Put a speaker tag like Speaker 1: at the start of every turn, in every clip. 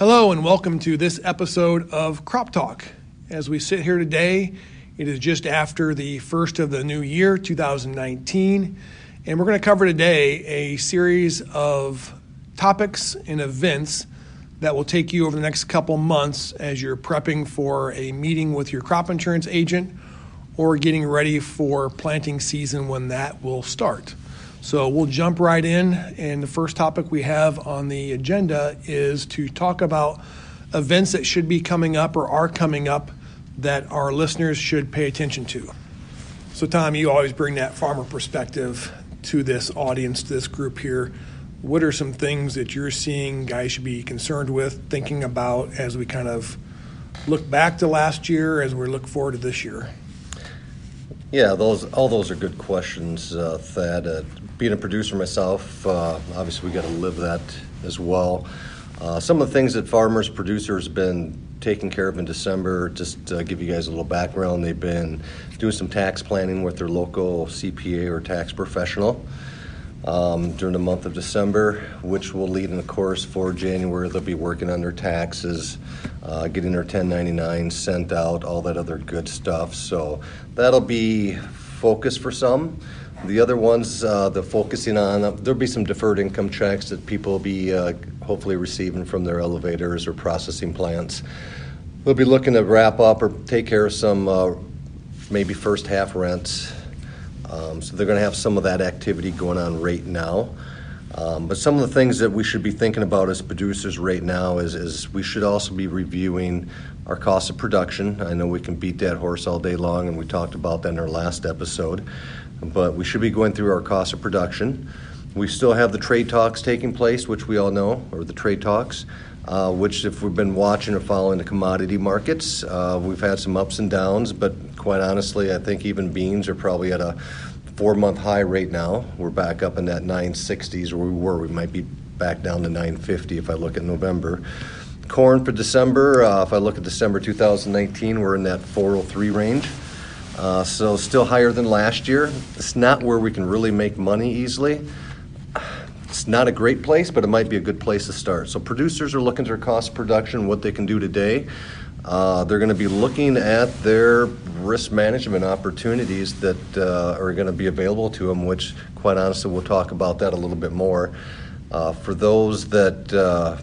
Speaker 1: Hello, and welcome to this episode of Crop Talk. As we sit here today, it is just after the first of the new year, 2019, and we're going to cover today a series of topics and events that will take you over the next couple months as you're prepping for a meeting with your crop insurance agent or getting ready for planting season when that will start. So we'll jump right in. And the first topic we have on the agenda is to talk about events that should be coming up or are coming up that our listeners should pay attention to. So, Tom, you always bring that farmer perspective to this audience, to this group here. What are some things that you're seeing guys should be concerned with, thinking about as we kind of look back to last year, as we look forward to this year?
Speaker 2: Yeah, those all those are good questions, uh, Thad. Uh, being a producer myself, uh, obviously we got to live that as well. Uh, some of the things that farmers, producers have been taking care of in December, just to give you guys a little background, they've been doing some tax planning with their local CPA or tax professional um, during the month of December, which will lead in the course for January. They'll be working on their taxes, uh, getting their 1099 sent out, all that other good stuff. So that'll be focus for some. The other ones, uh, the focusing on, uh, there'll be some deferred income checks that people will be uh, hopefully receiving from their elevators or processing plants. We'll be looking to wrap up or take care of some uh, maybe first half rents. Um, so they're going to have some of that activity going on right now. Um, but some of the things that we should be thinking about as producers right now is, is we should also be reviewing our cost of production. I know we can beat that horse all day long, and we talked about that in our last episode but we should be going through our cost of production. We still have the trade talks taking place, which we all know, or the trade talks, uh, which, if we've been watching or following the commodity markets, uh, we've had some ups and downs, but quite honestly, I think even beans are probably at a four month high right now. We're back up in that 960s where we were. We might be back down to 950 if I look at November. Corn for December, uh, if I look at December 2019, we're in that 403 range. Uh, so still higher than last year. It's not where we can really make money easily. It's not a great place, but it might be a good place to start. So producers are looking at their cost production, what they can do today. Uh, they're going to be looking at their risk management opportunities that uh, are going to be available to them, which, quite honestly, we'll talk about that a little bit more. Uh, for those that uh,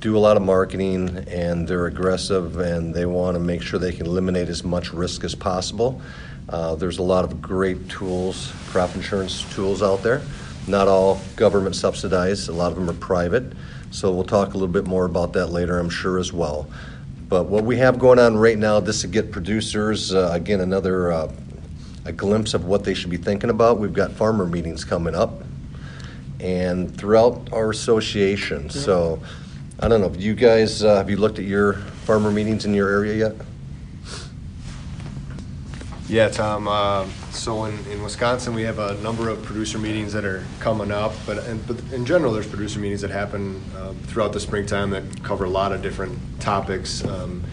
Speaker 2: do a lot of marketing and they're aggressive and they want to make sure they can eliminate as much risk as possible. Uh, there's a lot of great tools, crop insurance tools out there. Not all government subsidized, a lot of them are private. So we'll talk a little bit more about that later, I'm sure, as well. But what we have going on right now, this to get producers, uh, again, another uh, a glimpse of what they should be thinking about. We've got farmer meetings coming up and throughout our association. Yeah. So I don't know. You guys, uh, have you looked at your farmer meetings in your area yet?
Speaker 3: Yeah, Tom. Uh, so in, in Wisconsin, we have a number of producer meetings that are coming up, but in, but in general, there's producer meetings that happen uh, throughout the springtime that cover a lot of different topics. Um,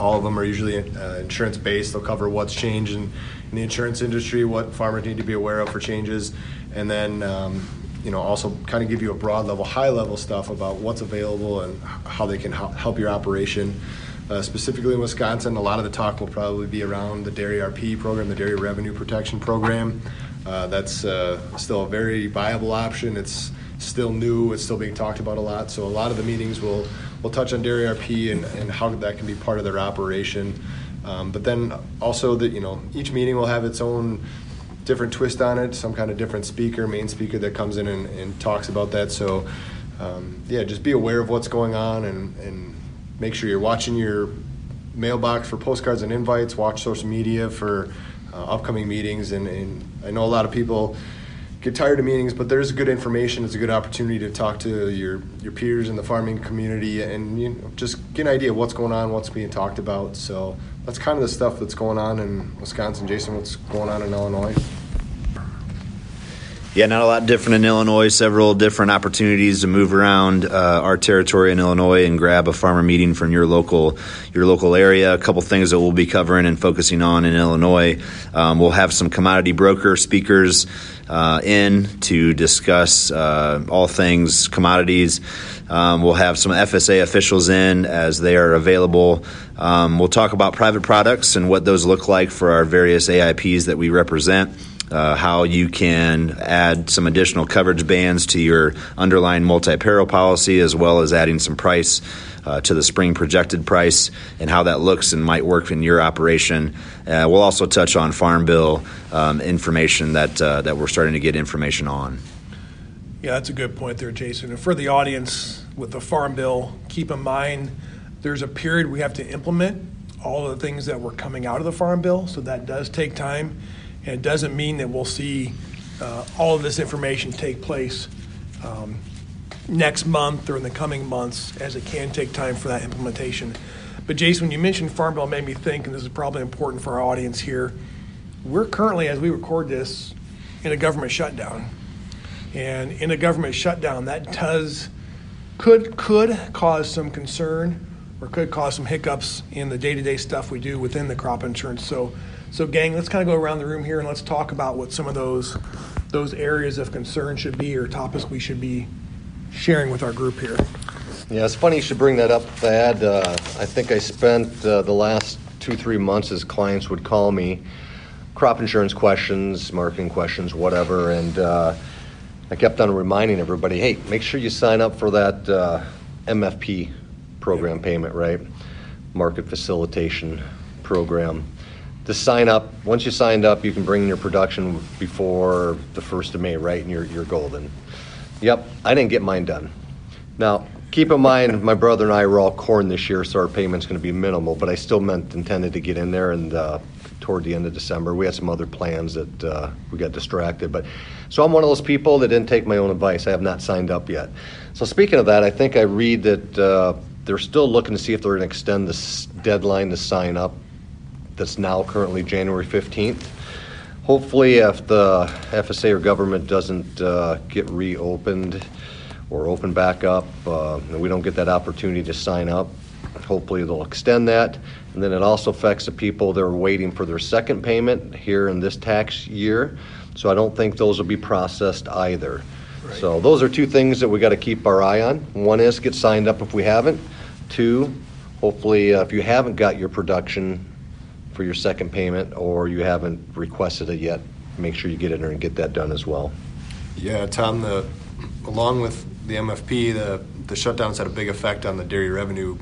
Speaker 3: all of them are usually uh, insurance based. They'll cover what's changed in, in, the insurance industry, what farmers need to be aware of for changes, and then um, you know, also kind of give you a broad level, high level stuff about what's available and how they can help your operation. Uh, specifically in Wisconsin, a lot of the talk will probably be around the Dairy RP program, the Dairy Revenue Protection Program. Uh, that's uh, still a very viable option. It's still new. It's still being talked about a lot. So a lot of the meetings will will touch on Dairy RP and, and how that can be part of their operation. Um, but then also that you know each meeting will have its own different twist on it, some kind of different speaker, main speaker that comes in and, and talks about that. So, um, yeah, just be aware of what's going on and, and make sure you're watching your mailbox for postcards and invites, watch social media for uh, upcoming meetings. And, and, I know a lot of people get tired of meetings, but there's good information. It's a good opportunity to talk to your, your peers in the farming community and you know, just get an idea of what's going on, what's being talked about. So that's kind of the stuff that's going on in Wisconsin. Jason, what's going on in Illinois?
Speaker 4: Yeah, not a lot different in Illinois. Several different opportunities to move around uh, our territory in Illinois and grab a farmer meeting from your local your local area. A couple things that we'll be covering and focusing on in Illinois. Um, we'll have some commodity broker speakers uh, in to discuss uh, all things commodities. Um, we'll have some FSA officials in as they are available. Um, we'll talk about private products and what those look like for our various AIPs that we represent uh, how you can add some additional coverage bands to your underlying multi peril policy, as well as adding some price uh, to the spring projected price and how that looks and might work in your operation. Uh, we'll also touch on Farm Bill um, information that, uh, that we're starting to get information on.
Speaker 1: Yeah, that's a good point there, Jason. And for the audience with the Farm Bill, keep in mind there's a period we have to implement all of the things that were coming out of the Farm Bill, so that does take time. And it doesn't mean that we'll see uh, all of this information take place um, next month or in the coming months, as it can take time for that implementation. But Jason, when you mentioned Farm Bill, made me think, and this is probably important for our audience here. We're currently, as we record this, in a government shutdown, and in a government shutdown, that does could could cause some concern or could cause some hiccups in the day-to-day stuff we do within the crop insurance. So so, gang, let's kind of go around the room here and let's talk about what some of those those areas of concern should be or topics we should be sharing with our group here.
Speaker 2: Yeah, it's funny you should bring that up, Thad. Uh, I think I spent uh, the last two, three months as clients would call me, crop insurance questions, marketing questions, whatever, and uh, I kept on reminding everybody, hey, make sure you sign up for that uh, MFP program payment, right? Market facilitation program to sign up. Once you signed up, you can bring in your production before the first of May, right? And you're you're golden. Yep, I didn't get mine done. Now, keep in mind, my brother and I were all corn this year, so our payment's going to be minimal. But I still meant intended to get in there, and uh, toward the end of December, we had some other plans that uh, we got distracted. But so I'm one of those people that didn't take my own advice. I have not signed up yet. So speaking of that, I think I read that uh, they're still looking to see if they're going to extend this deadline to sign up that's now currently January 15th. Hopefully, if the FSA or government doesn't uh, get reopened or open back up, uh, and we don't get that opportunity to sign up, hopefully they'll extend that. And then it also affects the people that are waiting for their second payment here in this tax year. So I don't think those will be processed either. Right. So those are two things that we got to keep our eye on. One is get signed up if we haven't. Two, hopefully, uh, if you haven't got your production for your second payment or you haven't requested it yet, make sure you get in there and get that done as well.
Speaker 3: Yeah, Tom, the, along with the MFP, the, the shutdowns had a big effect on the dairy revenue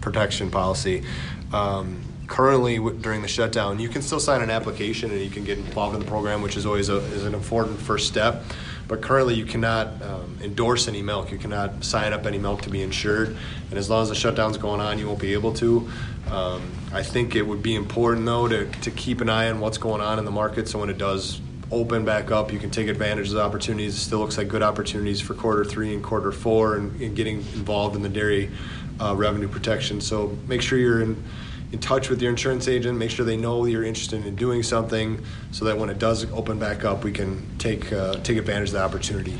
Speaker 3: protection policy. Um, currently, during the shutdown, you can still sign an application and you can get involved in the program, which is always a, is an important first step. But currently, you cannot um, endorse any milk. You cannot sign up any milk to be insured. And as long as the shutdown's going on, you won't be able to. Um, I think it would be important, though, to, to keep an eye on what's going on in the market so when it does open back up, you can take advantage of the opportunities. It still looks like good opportunities for quarter three and quarter four and, and getting involved in the dairy uh, revenue protection. So make sure you're in in touch with your insurance agent. Make sure they know you're interested in doing something, so that when it does open back up, we can take uh, take advantage of the opportunity.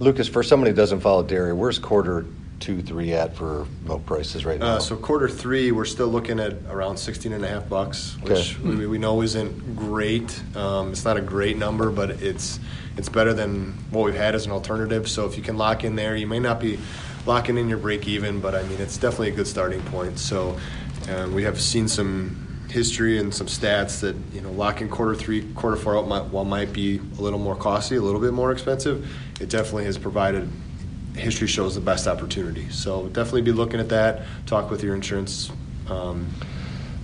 Speaker 2: Lucas, for somebody who doesn't follow dairy, where's quarter two, three at for milk prices right now?
Speaker 3: Uh, so quarter three, we're still looking at around 16 and a half bucks, which okay. we, we, know isn't great. Um, it's not a great number, but it's it's better than what we've had as an alternative. So if you can lock in there, you may not be locking in your break even, but I mean it's definitely a good starting point. So and we have seen some history and some stats that you know locking quarter three, quarter four out might, while might be a little more costly, a little bit more expensive, it definitely has provided. History shows the best opportunity. So definitely be looking at that. Talk with your insurance um,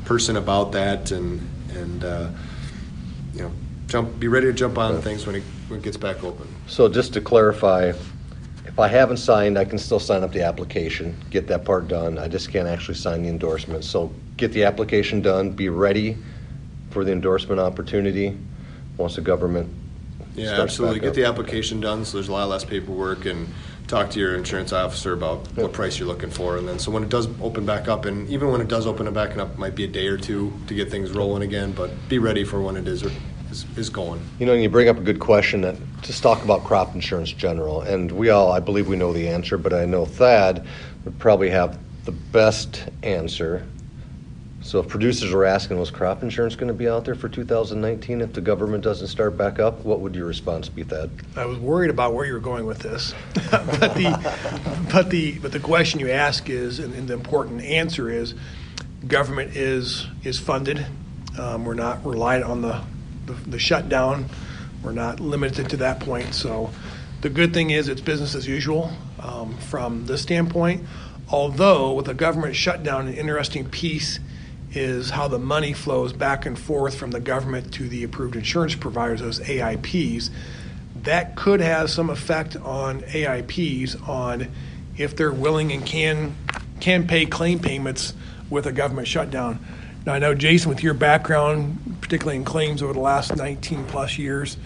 Speaker 3: person about that, and and uh, you know jump. Be ready to jump on things when it when it gets back open.
Speaker 2: So just to clarify, if I haven't signed, I can still sign up the application, get that part done. I just can't actually sign the endorsement. So get the application done, be ready for the endorsement opportunity once the government
Speaker 3: Yeah, absolutely. Get
Speaker 2: up.
Speaker 3: the application done so there's a lot less paperwork and talk to your insurance officer about what price you're looking for. And then, so when it does open back up, and even when it does open it back up, it might be a day or two to get things rolling again, but be ready for when it is, is is, going.
Speaker 2: You know, and you bring up a good question. That, just talk about crop insurance general, and we all, I believe, we know the answer, but I know Thad would probably have the best answer. So, if producers were asking, was crop insurance going to be out there for 2019 if the government doesn't start back up? What would your response be, Thad?
Speaker 1: I was worried about where you were going with this, but the but the but the question you ask is, and, and the important answer is, government is is funded. Um, we're not reliant on the, the the shutdown. We're not limited to that point. So, the good thing is it's business as usual um, from this standpoint. Although with a government shutdown, an interesting piece is how the money flows back and forth from the government to the approved insurance providers, those AIPs. That could have some effect on AIPs on if they're willing and can can pay claim payments with a government shutdown. Now I know Jason, with your background, particularly in claims over the last 19 plus years,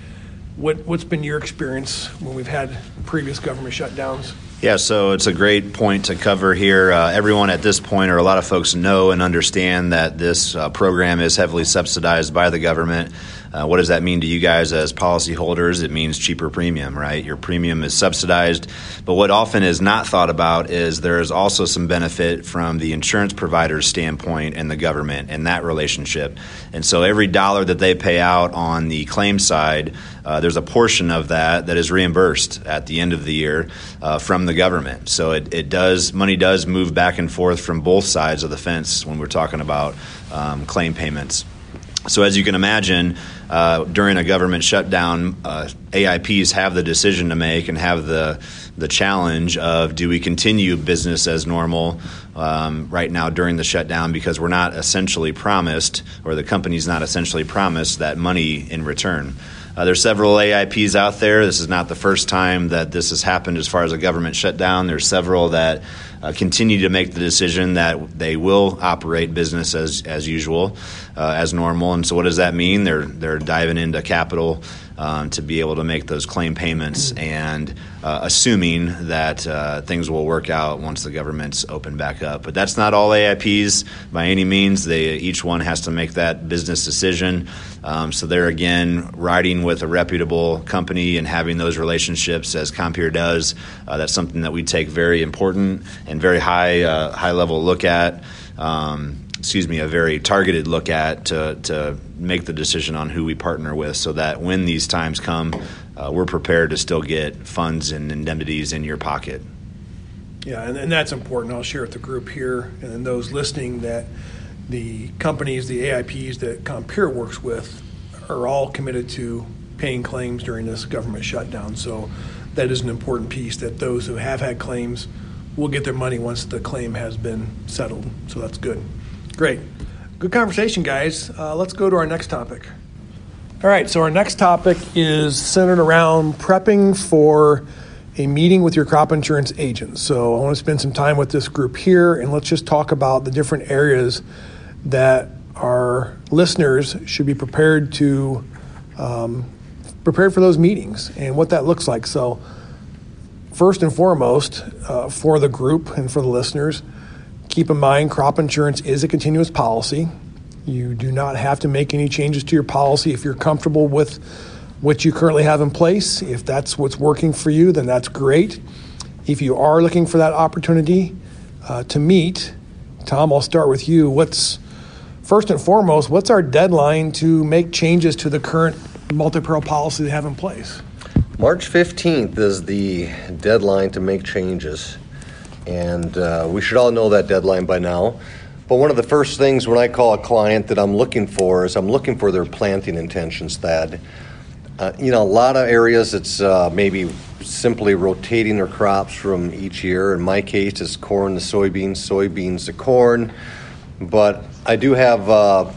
Speaker 1: what what's been your experience when we've had previous government shutdowns?
Speaker 4: Yeah, so it's a great point to cover here. Uh, everyone at this point, or a lot of folks, know and understand that this uh, program is heavily subsidized by the government. Uh, what does that mean to you guys as policyholders? It means cheaper premium, right? Your premium is subsidized. But what often is not thought about is there is also some benefit from the insurance provider's standpoint and the government and that relationship. And so every dollar that they pay out on the claim side, uh, there's a portion of that that is reimbursed at the end of the year uh, from the government. So it, it does money does move back and forth from both sides of the fence when we're talking about um, claim payments. So, as you can imagine, uh, during a government shutdown, uh, AIPs have the decision to make and have the the challenge of do we continue business as normal um, right now during the shutdown because we're not essentially promised, or the company's not essentially promised that money in return. Uh, there's several AIPs out there. This is not the first time that this has happened as far as a government shutdown. There's several that uh, continue to make the decision that they will operate business as as usual, uh, as normal. And so, what does that mean? They're they're diving into capital um, to be able to make those claim payments and uh, assuming that uh, things will work out once the government's open back up. But that's not all AIPs by any means. They each one has to make that business decision. Um, so they're again riding with a reputable company and having those relationships as Compeer does. Uh, that's something that we take very important and very high uh, high level look at. Um, excuse me, a very targeted look at to, to make the decision on who we partner with so that when these times come, uh, we're prepared to still get funds and indemnities in your pocket.
Speaker 1: Yeah, and, and that's important. I'll share with the group here and those listening that the companies, the AIPs that Compeer works with, are all committed to paying claims during this government shutdown. So that is an important piece that those who have had claims will get their money once the claim has been settled. So that's good. Great. Good conversation, guys. Uh, let's go to our next topic. All right, so our next topic is centered around prepping for a meeting with your crop insurance agent. So I want to spend some time with this group here and let's just talk about the different areas that our listeners should be prepared to um, prepared for those meetings and what that looks like. So first and foremost, uh, for the group and for the listeners, Keep in mind, crop insurance is a continuous policy. You do not have to make any changes to your policy if you're comfortable with what you currently have in place. If that's what's working for you, then that's great. If you are looking for that opportunity uh, to meet, Tom, I'll start with you. What's first and foremost, what's our deadline to make changes to the current multi peril policy they have in place?
Speaker 2: March 15th is the deadline to make changes and uh, we should all know that deadline by now. But one of the first things when I call a client that I'm looking for is I'm looking for their planting intentions, Thad. Uh, you know, a lot of areas it's uh, maybe simply rotating their crops from each year. In my case, it's corn to soybeans, soybeans to corn. But I do have uh,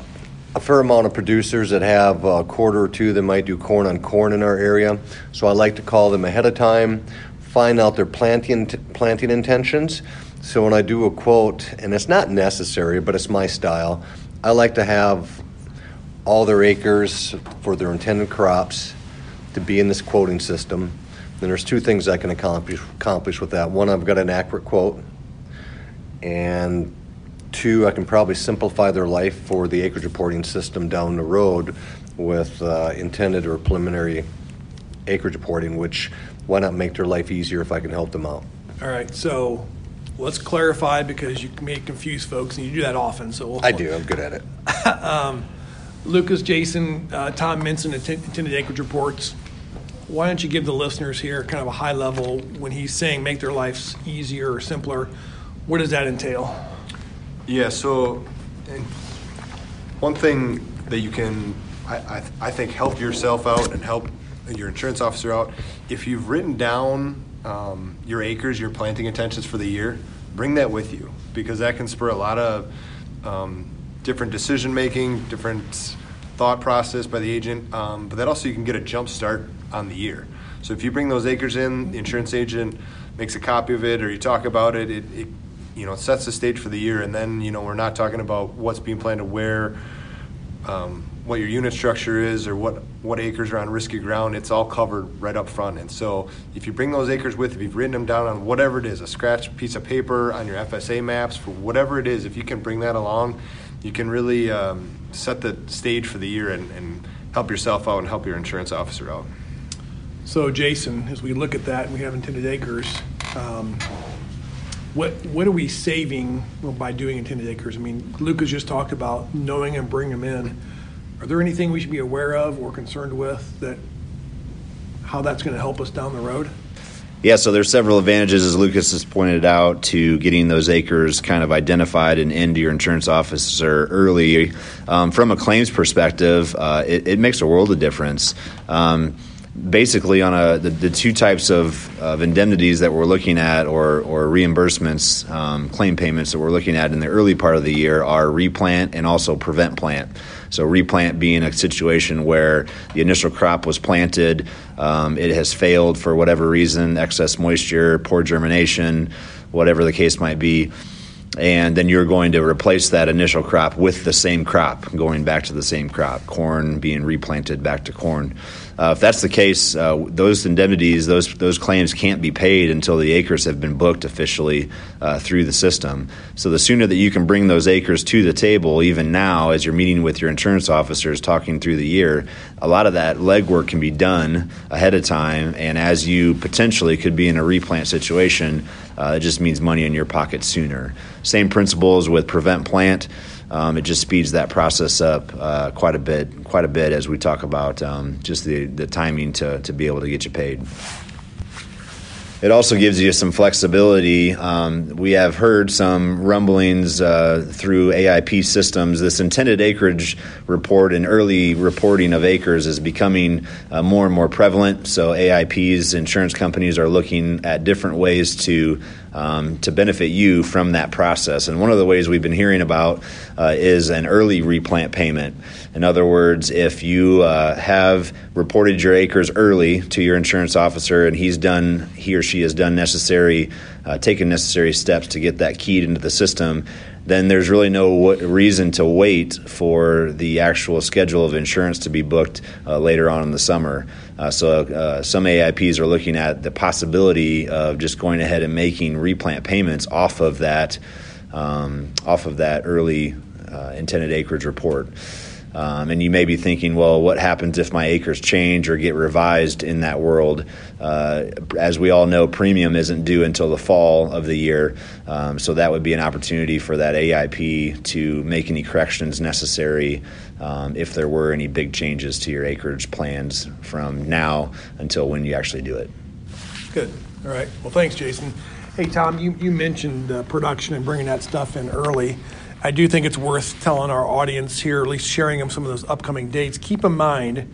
Speaker 2: a fair amount of producers that have a quarter or two that might do corn on corn in our area. So I like to call them ahead of time find out their planting planting intentions. So when I do a quote, and it's not necessary, but it's my style, I like to have all their acres for their intended crops to be in this quoting system. Then there's two things I can accomplish accomplish with that. One, I've got an accurate quote, and two, I can probably simplify their life for the acreage reporting system down the road with uh, intended or preliminary acreage reporting, which why not make their life easier if I can help them out?
Speaker 1: All right, so let's clarify because you may confuse folks, and you do that often. So we'll,
Speaker 2: I do. I'm good at it.
Speaker 1: Lucas, Jason, uh, Tom Minson, atten- attended acreage reports. Why don't you give the listeners here kind of a high level when he's saying make their lives easier or simpler? What does that entail?
Speaker 3: Yeah, so one thing that you can, I, I, I think, help yourself out and help your insurance officer out, if you've written down um, your acres, your planting intentions for the year, bring that with you because that can spur a lot of um, different decision making, different thought process by the agent, um, but that also you can get a jump start on the year. So if you bring those acres in, the insurance agent makes a copy of it, or you talk about it, it, it you know sets the stage for the year, and then you know we're not talking about what's being planted where, um, what your unit structure is, or what what acres are on risky ground. It's all covered right up front. And so if you bring those acres with, if you've written them down on whatever it is, a scratch piece of paper on your FSA maps for whatever it is, if you can bring that along, you can really um, set the stage for the year and, and help yourself out and help your insurance officer out.
Speaker 1: So, Jason, as we look at that, we have intended acres. Um, what what are we saving by doing intended acres? I mean, Lucas just talked about knowing and bringing them in. Are there anything we should be aware of or concerned with that how that's going to help us down the road?
Speaker 4: Yeah, so there's several advantages, as Lucas has pointed out, to getting those acres kind of identified and into your insurance officer early. Um, from a claims perspective, uh, it, it, makes a world of difference. Um, basically on a the, the two types of, of, indemnities that we're looking at or, or reimbursements um, claim payments that we're looking at in the early part of the year are replant and also prevent plant. So replant being a situation where the initial crop was planted um, it has failed for whatever reason excess moisture poor germination whatever the case might be. And then you're going to replace that initial crop with the same crop going back to the same crop corn being replanted back to corn uh, if that's the case, uh, those indemnities, those those claims can't be paid until the acres have been booked officially uh, through the system. So the sooner that you can bring those acres to the table, even now, as you're meeting with your insurance officers, talking through the year, a lot of that legwork can be done ahead of time. And as you potentially could be in a replant situation, uh, it just means money in your pocket sooner. Same principles with prevent plant. Um, it just speeds that process up uh, quite a bit, quite a bit as we talk about um, just the, the timing to, to be able to get you paid. It also gives you some flexibility. Um, we have heard some rumblings uh, through AIP systems. This intended acreage report and early reporting of acres is becoming uh, more and more prevalent. So AIPs, insurance companies, are looking at different ways to um, to benefit you from that process. And one of the ways we've been hearing about uh, is an early replant payment. In other words, if you uh, have reported your acres early to your insurance officer and he's done, he or she has done necessary, uh, taken necessary steps to get that keyed into the system, then there's really no reason to wait for the actual schedule of insurance to be booked uh, later on in the summer. Uh, so uh, some AIPs are looking at the possibility of just going ahead and making replant payments off of that um, off of that early uh, intended acreage report. Um, and you may be thinking, well, what happens if my acres change or get revised in that world? Uh, as we all know, premium isn't due until the fall of the year, um, so that would be an opportunity for that AIP to make any corrections necessary um, if there were any big changes to your acreage plans from now until when you actually do it.
Speaker 1: Good. All right. Well, thanks, Jason. Hey, Tom, you, you mentioned uh, production and bringing that stuff in early. I do think it's worth telling our audience here, at least sharing them some of those upcoming dates. Keep in mind,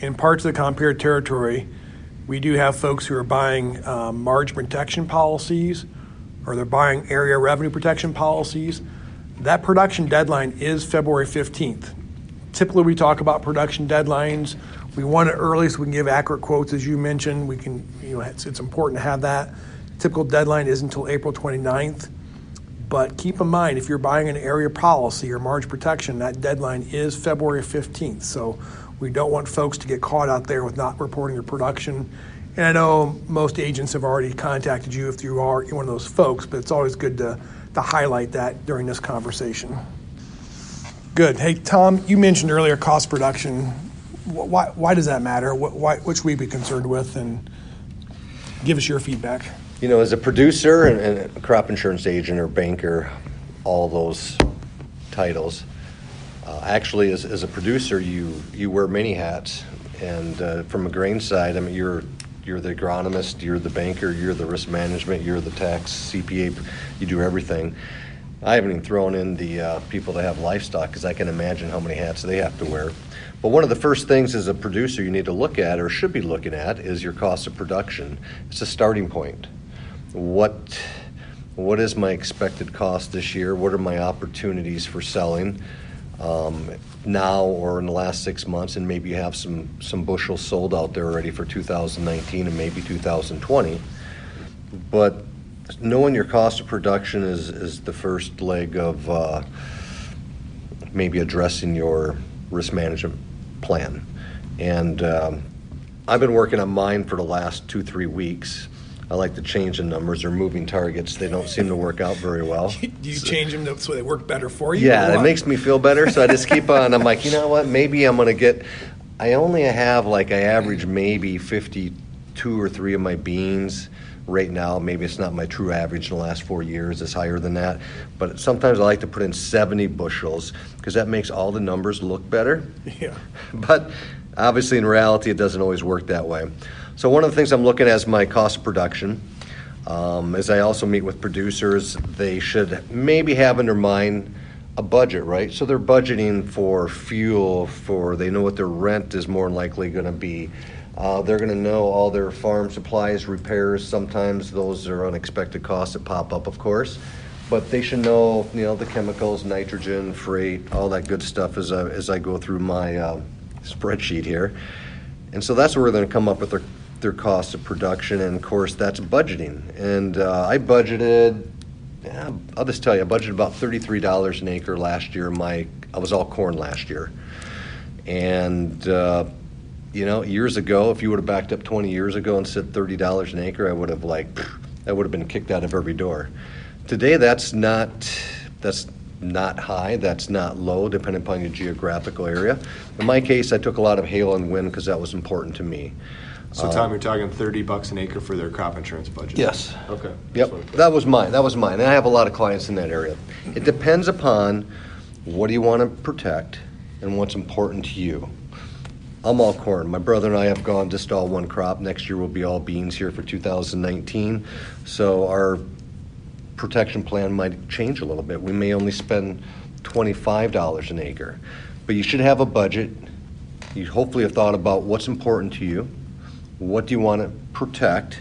Speaker 1: in parts of the Compeer territory, we do have folks who are buying um, margin protection policies or they're buying area revenue protection policies. That production deadline is February 15th. Typically, we talk about production deadlines. We want it early so we can give accurate quotes, as you mentioned. We can, you know, it's, it's important to have that. Typical deadline is until April 29th. But keep in mind, if you're buying an area policy or margin protection, that deadline is February 15th. So we don't want folks to get caught out there with not reporting their production. And I know most agents have already contacted you if you are one of those folks, but it's always good to, to highlight that during this conversation. Good. Hey, Tom, you mentioned earlier cost production. Why, why does that matter? Wh- Why, which should we be concerned with? And give us your feedback.
Speaker 2: You know, as a producer and, and a crop insurance agent or banker, all those titles. Uh, actually, as, as a producer, you you wear many hats, and uh, from a grain side, I mean, you're you're the agronomist, you're the banker, you're the risk management, you're the tax CPA. You do everything. I haven't even thrown in the uh, people that have livestock because I can imagine how many hats they have to wear. But one of the first things as a producer you need to look at or should be looking at is your cost of production. It's a starting point. What what is my expected cost this year? What are my opportunities for selling um, now or in the last six months? And maybe you have some some bushels sold out there already for 2019 and maybe 2020. But knowing your cost of production is is the first leg of uh, maybe addressing your risk management plan. And um, I've been working on mine for the last two three weeks. I like to change the numbers or moving targets. They don't seem to work out very well.
Speaker 1: Do you change them so they work better for you?
Speaker 2: Yeah, it makes me feel better. So I just keep on. I'm like, you know what? Maybe I'm going to get. I only have like I average maybe 52 or three of my beans right now. Maybe it's not my true average in the last four years. It's higher than that. But sometimes I like to put in 70 bushels because that makes all the numbers look better.
Speaker 1: Yeah.
Speaker 2: But obviously, in reality, it doesn't always work that way. So one of the things I'm looking at is my cost of production. Um, as I also meet with producers, they should maybe have in their mind a budget, right? So they're budgeting for fuel, for they know what their rent is more likely going to be. Uh, they're going to know all their farm supplies, repairs. Sometimes those are unexpected costs that pop up, of course. But they should know, you know, the chemicals, nitrogen, freight, all that good stuff as I, as I go through my uh, spreadsheet here. And so that's where we're going to come up with their, their cost of production. And of course, that's budgeting. And uh, I budgeted, yeah, I'll just tell you, I budgeted about $33 an acre last year. My, I was all corn last year. And, uh, you know, years ago, if you would have backed up 20 years ago and said $30 an acre, I would have like, I would have been kicked out of every door. Today, that's not, that's not high, that's not low, depending upon your geographical area. In my case, I took a lot of hail and wind because that was important to me.
Speaker 3: So Tom, you're talking thirty bucks an acre for their crop insurance budget?
Speaker 2: Yes.
Speaker 3: Okay.
Speaker 2: Yep, that was mine, that was mine, and I have a lot of clients in that area. It depends upon what do you want to protect and what's important to you. I'm all corn. My brother and I have gone just all one crop. Next year will be all beans here for 2019. So our protection plan might change a little bit. We may only spend $25 an acre. But you should have a budget. You hopefully have thought about what's important to you, what do you want to protect,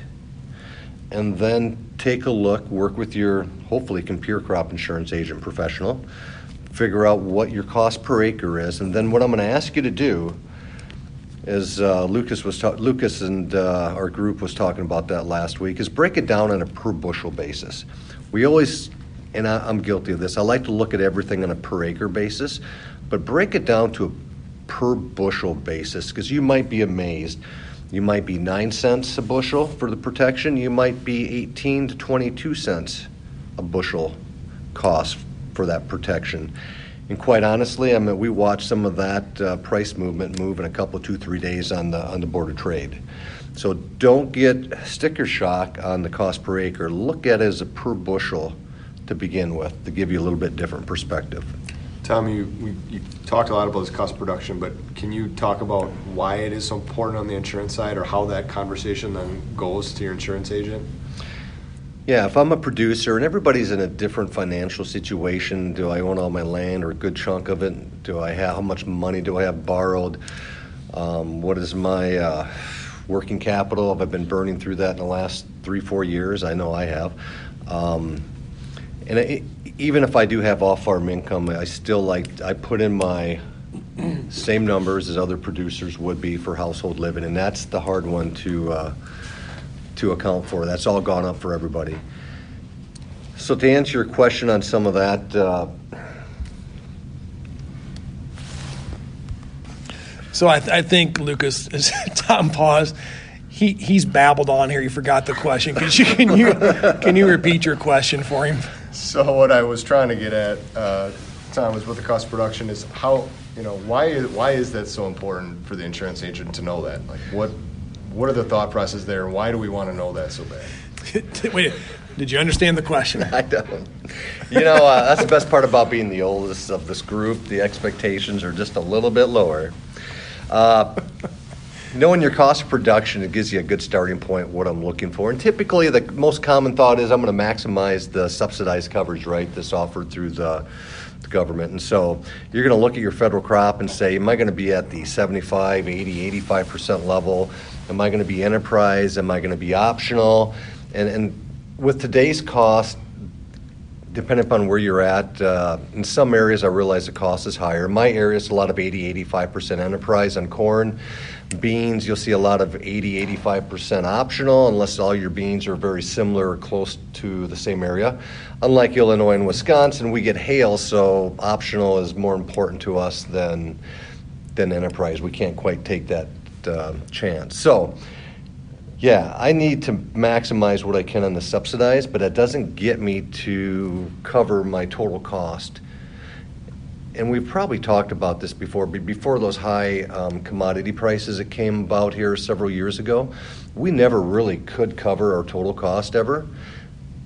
Speaker 2: and then take a look, work with your hopefully Compeer crop insurance agent professional, figure out what your cost per acre is, and then what I'm going to ask you to do is uh, Lucas was ta- Lucas and uh, our group was talking about that last week is break it down on a per bushel basis. We always, and I, I'm guilty of this. I like to look at everything on a per acre basis, but break it down to a per bushel basis because you might be amazed. You might be nine cents a bushel for the protection. You might be 18 to 22 cents a bushel cost for that protection. And quite honestly, I mean, we watched some of that uh, price movement move in a couple, two, three days on the on the board of trade. So don't get sticker shock on the cost per acre. Look at it as a per bushel to begin with to give you a little bit different perspective.
Speaker 3: Tom, you, we- you talked a lot about this cost production, but can you talk about why it is so important on the insurance side or how that conversation then goes to your insurance agent?
Speaker 2: Yeah, if I'm a producer and everybody's in a different financial situation, do I own all my land or a good chunk of it? Do I have how much money do I have borrowed? Um, what is my uh, working capital? Have I been burning through that in the last three, four years? I know I have. Um, and it, even if I do have off farm income, I still like I put in my same numbers as other producers would be for household living, and that's the hard one to. Uh, to account for. That's all gone up for everybody. So to answer your question on some of that, uh,
Speaker 1: So I, th- I think Lucas, as Tom paused, he, he's babbled on here. He forgot the question. You, can you can you repeat your question for him?
Speaker 3: So what I was trying to get at, uh, Tom, is with the cost of production is how, you know, why is, why is that so important for the insurance agent to know that? Like, what, what are the thought processes there? and Why do we want to know that so bad?
Speaker 1: Wait, did you understand the question?
Speaker 2: I don't. You know, uh, that's the best part about being the oldest of this group. The expectations are just a little bit lower. Uh, knowing your cost of production, it gives you a good starting point what I'm looking for. And typically, the most common thought is I'm going to maximize the subsidized coverage, right, that's offered through the, government. And so you're going to look at your federal crop and say, am I going to be at the 75, 80, 85% level? Am I going to be enterprise? Am I going to be optional? And, and with today's cost, depending upon where you're at, uh, in some areas I realize the cost is higher. My area is a lot of 80, 85% enterprise on corn. Beans, you'll see a lot of 80, 85% optional, unless all your beans are very similar or close to the same area. Unlike Illinois and Wisconsin, we get hail, so optional is more important to us than, than enterprise. We can't quite take that uh, chance. So, yeah, I need to maximize what I can on the subsidized, but it doesn't get me to cover my total cost. And we've probably talked about this before, but before those high um, commodity prices that came about here several years ago, we never really could cover our total cost ever,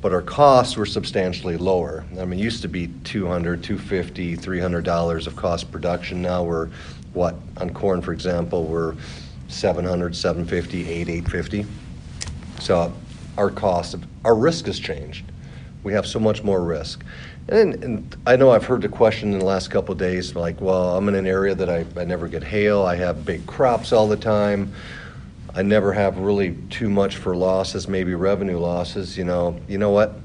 Speaker 2: but our costs were substantially lower. I mean, it used to be 200, 250, 300 dollars of cost production. Now we're what on corn, for example, we're 700, 750, 8, 850. So our cost, our risk has changed. We have so much more risk. And, and I know I've heard the question in the last couple of days, like, well, I'm in an area that I, I never get hail. I have big crops all the time. I never have really too much for losses, maybe revenue losses. You know, you know what?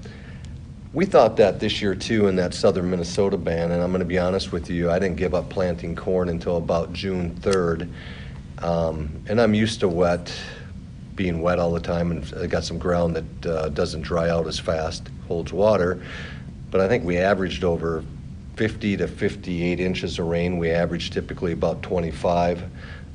Speaker 2: We thought that this year too in that southern Minnesota ban, and I'm going to be honest with you, I didn't give up planting corn until about June 3rd. Um, and I'm used to wet, being wet all the time, and I got some ground that uh, doesn't dry out as fast, holds water. But I think we averaged over 50 to 58 inches of rain. We averaged typically about 25.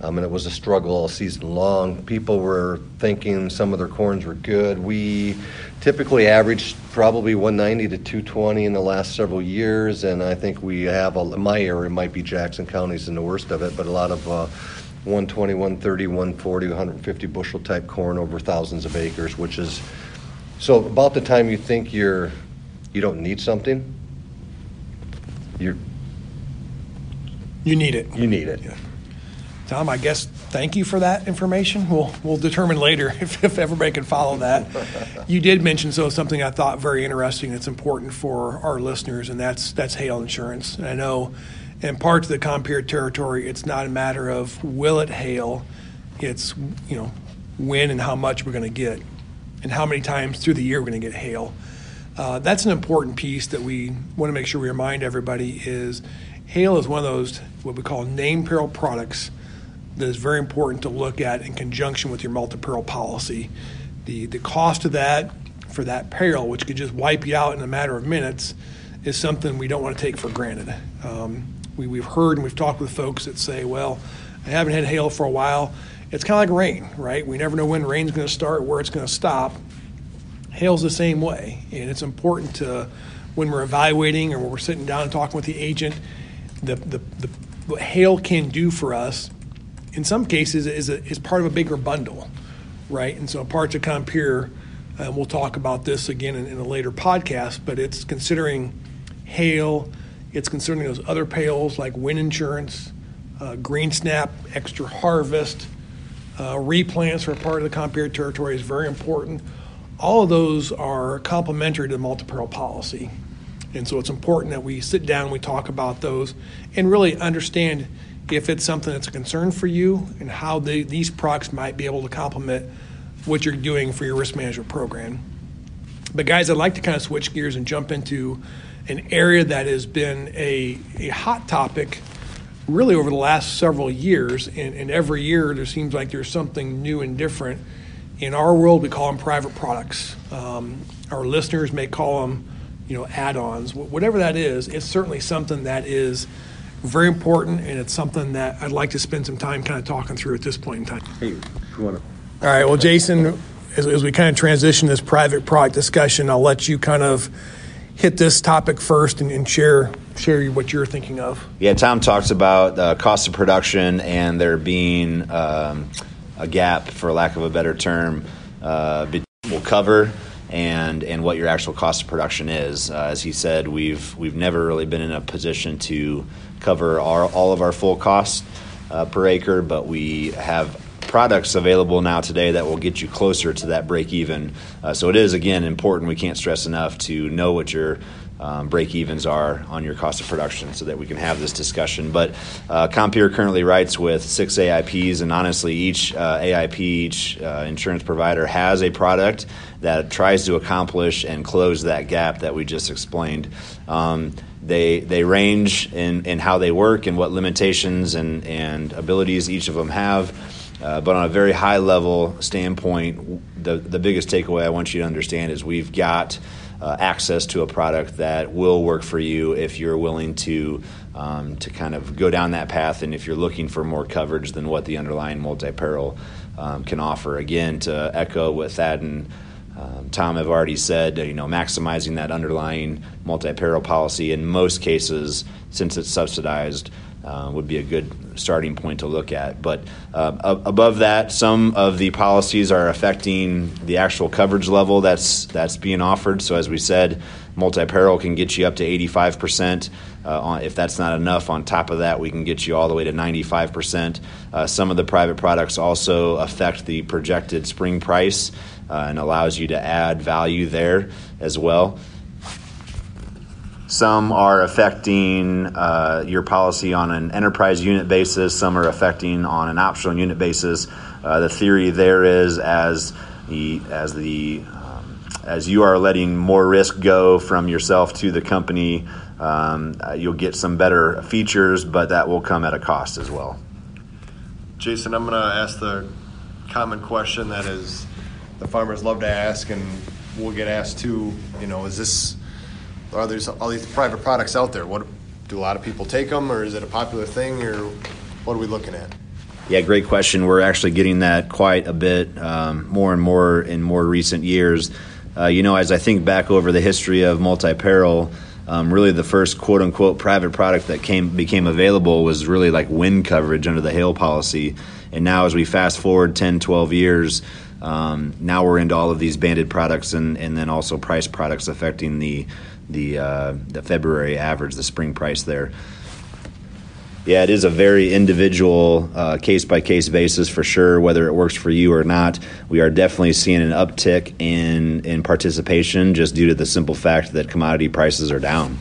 Speaker 2: Um, and it was a struggle all season long. People were thinking some of their corns were good. We typically averaged probably 190 to 220 in the last several years, and I think we have a, my area might be Jackson County's in the worst of it, but a lot of uh, 120, 130, 140, 150 bushel type corn over thousands of acres, which is so about the time you think you're you don't need something, you're
Speaker 1: You need it.
Speaker 2: you need it.
Speaker 1: Tom, I guess thank you for that information. We'll we'll determine later if, if everybody can follow that. You did mention so something I thought very interesting that's important for our listeners, and that's that's hail insurance. And I know in parts of the Compeer territory, it's not a matter of will it hail, it's you know when and how much we're going to get, and how many times through the year we're going to get hail. Uh, that's an important piece that we want to make sure we remind everybody is hail is one of those what we call name peril products that is very important to look at in conjunction with your multi-peril policy. The, the cost of that for that peril, which could just wipe you out in a matter of minutes, is something we don't want to take for granted. Um, we, we've heard and we've talked with folks that say, well, I haven't had hail for a while. It's kind of like rain, right? We never know when rain's going to start, where it's going to stop. Hail's the same way, and it's important to, when we're evaluating or when we're sitting down and talking with the agent, the, the, the what hail can do for us in some cases is, a, is part of a bigger bundle, right? And so parts of Compeer, and uh, we'll talk about this again in, in, a later podcast, but it's considering hail, it's considering those other perils like wind insurance, uh, green snap, extra harvest, uh, replants for a part of the Compeer territory is very important. All of those are complementary to the multi-peril policy. And so it's important that we sit down we talk about those and really understand if it's something that's a concern for you and how they, these products might be able to complement what you're doing for your risk management program. But, guys, I'd like to kind of switch gears and jump into an area that has been a, a hot topic really over the last several years. And, and every year there seems like there's something new and different. In our world, we call them private products. Um, our listeners may call them, you know, add-ons. Whatever that is, it's certainly something that is very important, and it's something that I'd like to spend some time kind of talking through at this point in time.
Speaker 2: Hey, you want to?
Speaker 1: All right. Well, Jason, as, as we kind of transition this private product discussion, I'll let you kind of hit this topic first and, and share share what you're thinking of.
Speaker 4: Yeah, Tom talks about uh, cost of production and there being um, a gap, for lack of a better term, uh, will cover and and what your actual cost of production is. Uh, as he said, we've we've never really been in a position to cover our, all of our full costs uh, per acre, but we have products available now today that will get you closer to that break even. Uh, so it is again important. We can't stress enough to know what your um, break evens are on your cost of production so that we can have this discussion. But uh, currently writes with six AIPs, and honestly, each uh, AIP, each uh, insurance provider has a product that tries to accomplish and close that gap that we just explained. Um, they, they range in, in how they work and what limitations and, and abilities each of them have. Uh, but on a very high level standpoint, the, the biggest takeaway I want you to understand is we've got uh, access to a product that will work for you if you're willing to um, to kind of go down that path and if you're looking for more coverage than what the underlying multi-peril um, can offer. Again, to echo what Thad and um, Tom have already said, you know, maximizing that underlying multi-peril policy in most cases, since it's subsidized, uh, would be a good starting point to look at. But uh, above that, some of the policies are affecting the actual coverage level that's that's being offered. So as we said, multi-peril can get you up to 85 percent. Uh, if that's not enough, on top of that, we can get you all the way to 95 percent. Uh, some of the private products also affect the projected spring price uh, and allows you to add value there as well. Some are affecting uh, your policy on an enterprise unit basis. Some are affecting on an optional unit basis. Uh, the theory there is as the as the um, as you are letting more risk go from yourself to the company, um, uh, you'll get some better features, but that will come at a cost as well.
Speaker 3: Jason, I'm going to ask the common question that is the farmers love to ask, and we'll get asked too. You know, is this are there all these private products out there? What do a lot of people take them, or is it a popular thing, or what are we looking at?
Speaker 4: Yeah, great question. We're actually getting that quite a bit um, more and more in more recent years. Uh, you know, as I think back over the history of multi-peril, um, really the first quote unquote private product that came became available was really like wind coverage under the hail policy. And now, as we fast forward 10, 12 years, um, now we're into all of these banded products and, and then also price products affecting the the uh, the February average, the spring price there. Yeah, it is a very individual case by case basis for sure, whether it works for you or not. We are definitely seeing an uptick in in participation just due to the simple fact that commodity prices are down.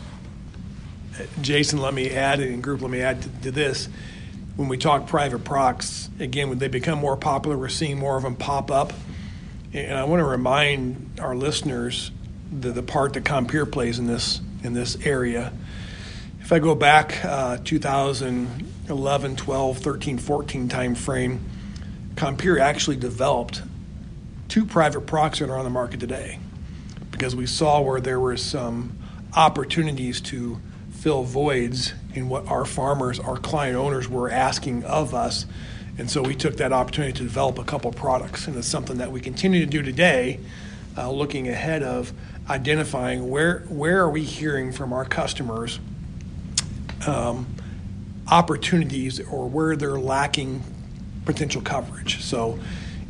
Speaker 1: Jason, let me add, and group, let me add to, to this. When we talk private procs, again, when they become more popular, we're seeing more of them pop up. And I want to remind our listeners the, the part that Compeer plays in this in this area. If I go back uh, 2011, 12, 13, 14 time frame, Compeer actually developed two private procs that are on the market today because we saw where there were some opportunities to fill voids in what our farmers, our client owners were asking of us. And so we took that opportunity to develop a couple products. And it's something that we continue to do today, uh, looking ahead of identifying where where are we hearing from our customers um, opportunities or where they're lacking potential coverage. So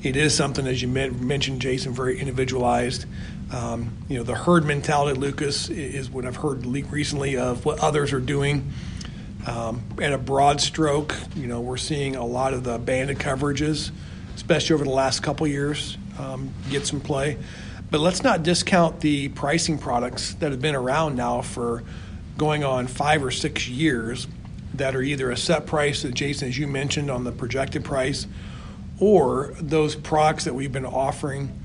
Speaker 1: it is something, as you mentioned, Jason, very individualized. Um, you know, the herd mentality, Lucas, is what I've heard recently of what others are doing. Um, at a broad stroke, you know, we're seeing a lot of the banded coverages, especially over the last couple years, um, get some play. But let's not discount the pricing products that have been around now for going on five or six years that are either a set price, that Jason, as you mentioned, on the projected price, or those products that we've been offering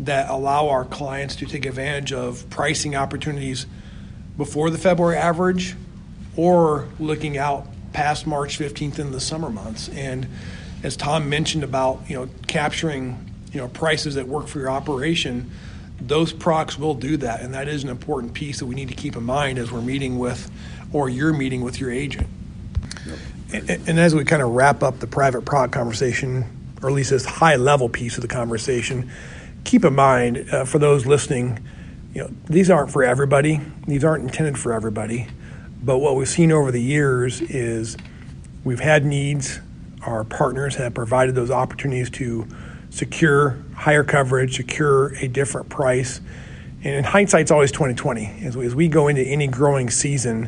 Speaker 1: that allow our clients to take advantage of pricing opportunities before the February average or looking out past March 15th in the summer months. And as Tom mentioned about, you know, capturing, you know, prices that work for your operation, those procs will do that, and that is an important piece that we need to keep in mind as we're meeting with, or you're meeting with your agent. Yep. And, and, as we kind of wrap up the private proc conversation, or at least this high level piece of the conversation, keep in mind uh, for those listening, you know, these aren't for everybody. These aren't intended for everybody. But what we've seen over the years is we've had needs. Our partners have provided those opportunities to secure higher coverage, secure a different price. And in hindsight, it's always 2020. As we, as we go into any growing season,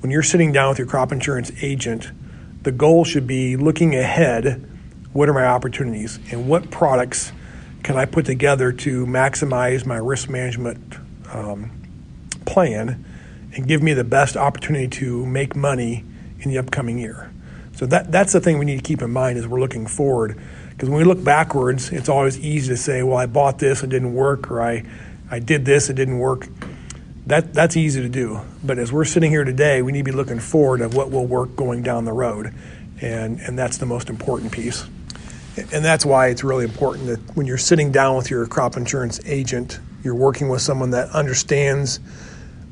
Speaker 1: when you're sitting down with your crop insurance agent, the goal should be looking ahead what are my opportunities and what products can I put together to maximize my risk management um, plan and give me the best opportunity to make money in the upcoming year. So that that's the thing we need to keep in mind as we're looking forward. Because when we look backwards, it's always easy to say, "Well, I bought this, it didn't work," or "I, I did this, it didn't work." That that's easy to do. But as we're sitting here today, we need to be looking forward of what will work going down the road, and and that's the most important piece. And that's why it's really important that when you're sitting down with your crop insurance agent, you're working with someone that understands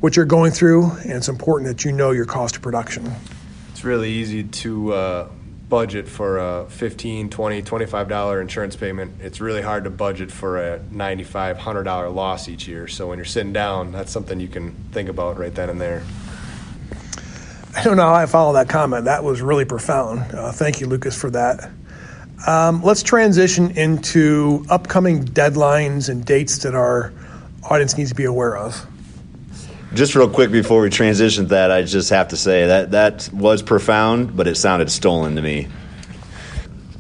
Speaker 1: what you're going through, and it's important that you know your cost of production.
Speaker 3: It's really easy to uh, budget for a 15 20 $25 insurance payment. It's really hard to budget for a $95, $100 loss each year. So when you're sitting down, that's something you can think about right then and there.
Speaker 1: I don't know how I follow that comment. That was really profound. Uh, thank you, Lucas, for that. Um, let's transition into upcoming deadlines and dates that our audience needs to be aware of.
Speaker 4: Just real quick before we transition to that, I just have to say that that was profound, but it sounded stolen to me.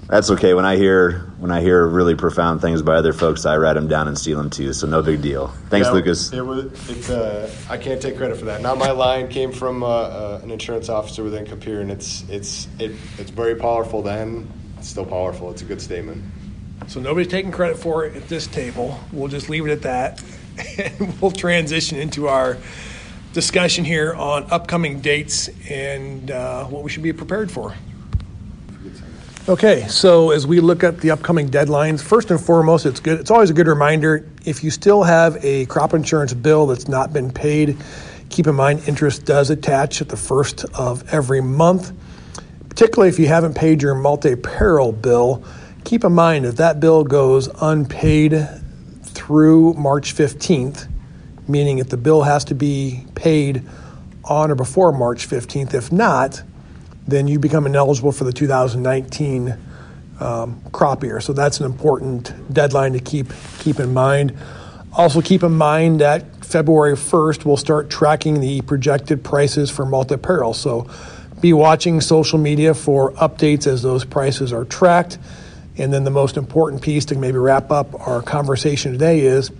Speaker 4: That's okay. When I hear when I hear really profound things by other folks, I write them down and steal them too. So no big deal. Thanks,
Speaker 3: Yeah,
Speaker 4: Lucas.
Speaker 3: It was. It's. Uh, I can't take credit for that. Not my line. Came from uh, uh, an insurance officer within Compeer, and it's it's it, it's very powerful. Then it's still powerful. It's a good statement.
Speaker 1: So nobody's taking credit for it at this table. We'll just leave it at that. And we'll transition into our discussion here on upcoming dates and uh, what we should be prepared for. Okay, so as we look at the upcoming deadlines, first and foremost, it's good. It's always a good reminder if you still have a crop insurance bill that's not been paid, keep in mind interest does attach at the first of every month. Particularly if you haven't paid your multi-peril bill, keep in mind if that bill goes unpaid through March 15th, meaning if the bill has to be paid on or before March 15th. If not, then you become ineligible for the 2019 um, crop year. So that's an important deadline to keep keep in mind. Also, keep in mind that February 1st we'll start tracking the projected prices for multi-peril. So be watching social media for updates as those prices are tracked. And then the most important piece to maybe wrap up our conversation today is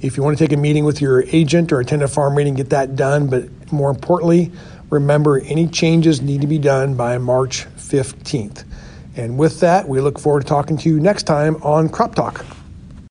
Speaker 1: if you want to take a meeting with your agent or attend a farm meeting, get that done. But more importantly, remember any changes need to be done by March 15th. And with that, we look forward to talking to you next time on Crop Talk.